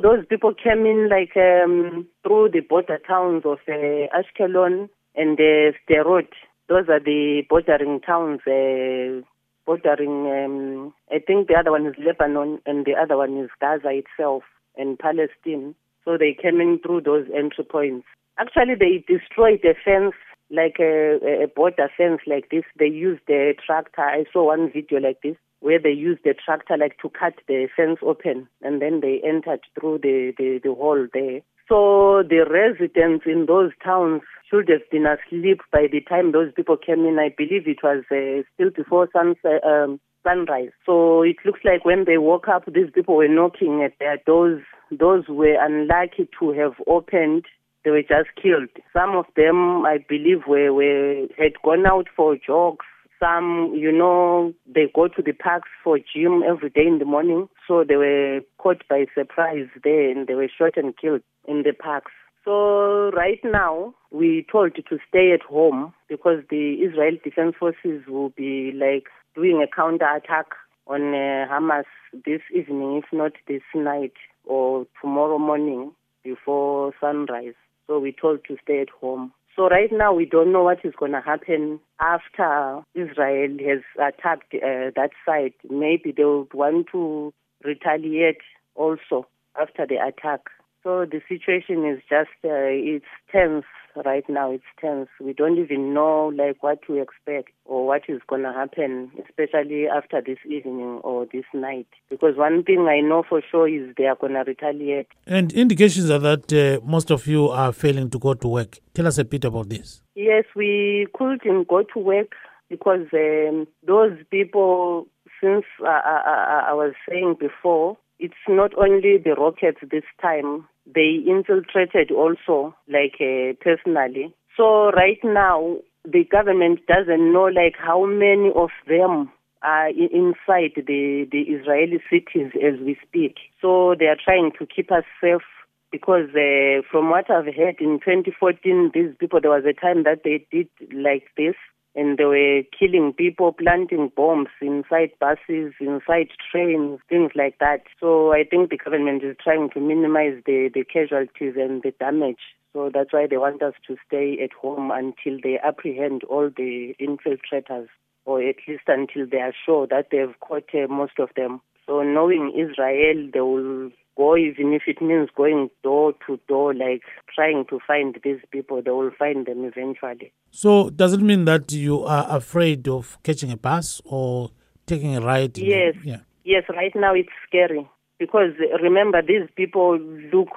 Those people came in like um, through the border towns of uh, Ashkelon and uh, Sderot. Those are the bordering towns, uh, bordering, um, I think the other one is Lebanon and the other one is Gaza itself and Palestine. So they came in through those entry points. Actually, they destroyed the fence, like a, a border fence like this. They used a tractor. I saw one video like this where they used the tractor like to cut the fence open and then they entered through the, the, the hole there. So the residents in those towns should have been asleep by the time those people came in. I believe it was uh, still before sunset, um, sunrise. So it looks like when they woke up, these people were knocking at their doors. Those were unlucky to have opened they were just killed. Some of them, I believe, were, were had gone out for jogs. Some, you know, they go to the parks for gym every day in the morning. So they were caught by surprise there and they were shot and killed in the parks. So right now, we told to stay at home because the Israel Defense Forces will be like doing a counter attack on uh, Hamas this evening, if not this night or tomorrow morning before sunrise. So we're told to stay at home. So right now we don't know what is going to happen after Israel has attacked uh, that site. Maybe they would want to retaliate also after the attack. So the situation is just uh, it's tense right now. It's tense. We don't even know like what to expect or what is going to happen, especially after this evening or this night. Because one thing I know for sure is they are going to retaliate. And indications are that uh, most of you are failing to go to work. Tell us a bit about this. Yes, we couldn't go to work because um, those people, since uh, I, I, I was saying before, it's not only the rockets this time they infiltrated also, like uh, personally. So right now, the government doesn't know like how many of them are inside the, the Israeli cities as we speak. So they are trying to keep us safe because uh, from what I've heard in 2014, these people, there was a time that they did like this and they were killing people, planting bombs inside buses, inside trains, things like that. So I think the government is trying to minimize the, the casualties and the damage. So that's why they want us to stay at home until they apprehend all the infiltrators, or at least until they are sure that they've caught uh, most of them. So knowing Israel, they will go, even if it means going door to door, like trying to find these people, they will find them eventually. So, does it mean that you are afraid of catching a bus or taking a ride? Yes. Yeah. Yes, right now it's scary because remember, these people look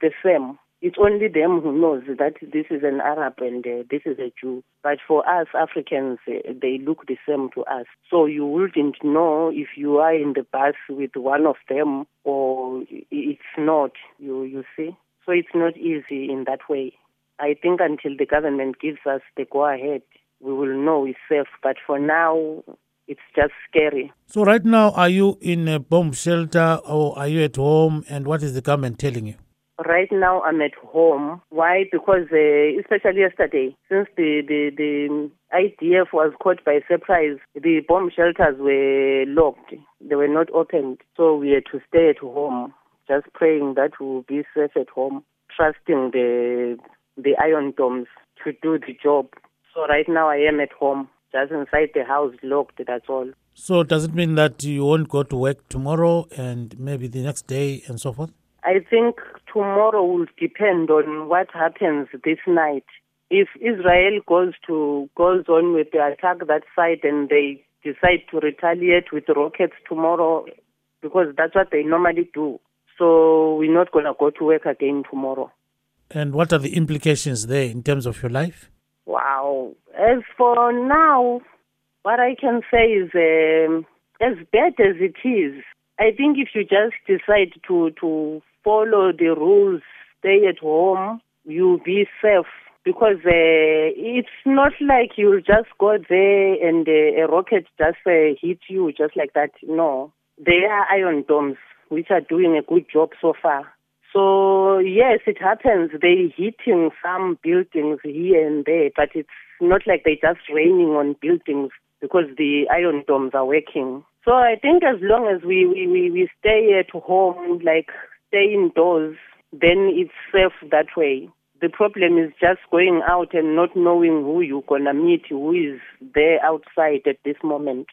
the same. It's only them who knows that this is an Arab and uh, this is a Jew. But for us Africans, uh, they look the same to us. So you wouldn't know if you are in the bus with one of them or it's not. You you see. So it's not easy in that way. I think until the government gives us the go ahead, we will know we're safe. But for now, it's just scary. So right now, are you in a bomb shelter or are you at home? And what is the government telling you? Right now, I'm at home. Why? Because uh, especially yesterday, since the, the, the IDF was caught by surprise, the bomb shelters were locked. They were not opened. So we had to stay at home, just praying that we'll be safe at home, trusting the, the iron domes to do the job. So right now, I am at home, just inside the house, locked, that's all. So does it mean that you won't go to work tomorrow and maybe the next day and so forth? I think tomorrow will depend on what happens this night. If Israel goes to goes on with the attack that side and they decide to retaliate with rockets tomorrow, because that's what they normally do. So we're not going to go to work again tomorrow. And what are the implications there in terms of your life? Wow. As for now, what I can say is um, as bad as it is, I think if you just decide to, to follow the rules, stay at home, you'll be safe. Because uh, it's not like you'll just go there and uh, a rocket just uh, hit you just like that. No. They are iron domes, which are doing a good job so far. So, yes, it happens. They're hitting some buildings here and there, but it's not like they're just raining on buildings because the iron domes are working. So I think as long as we, we, we, we stay at home, like stay indoors, then it's safe that way. The problem is just going out and not knowing who you're going to meet, who is there outside at this moment.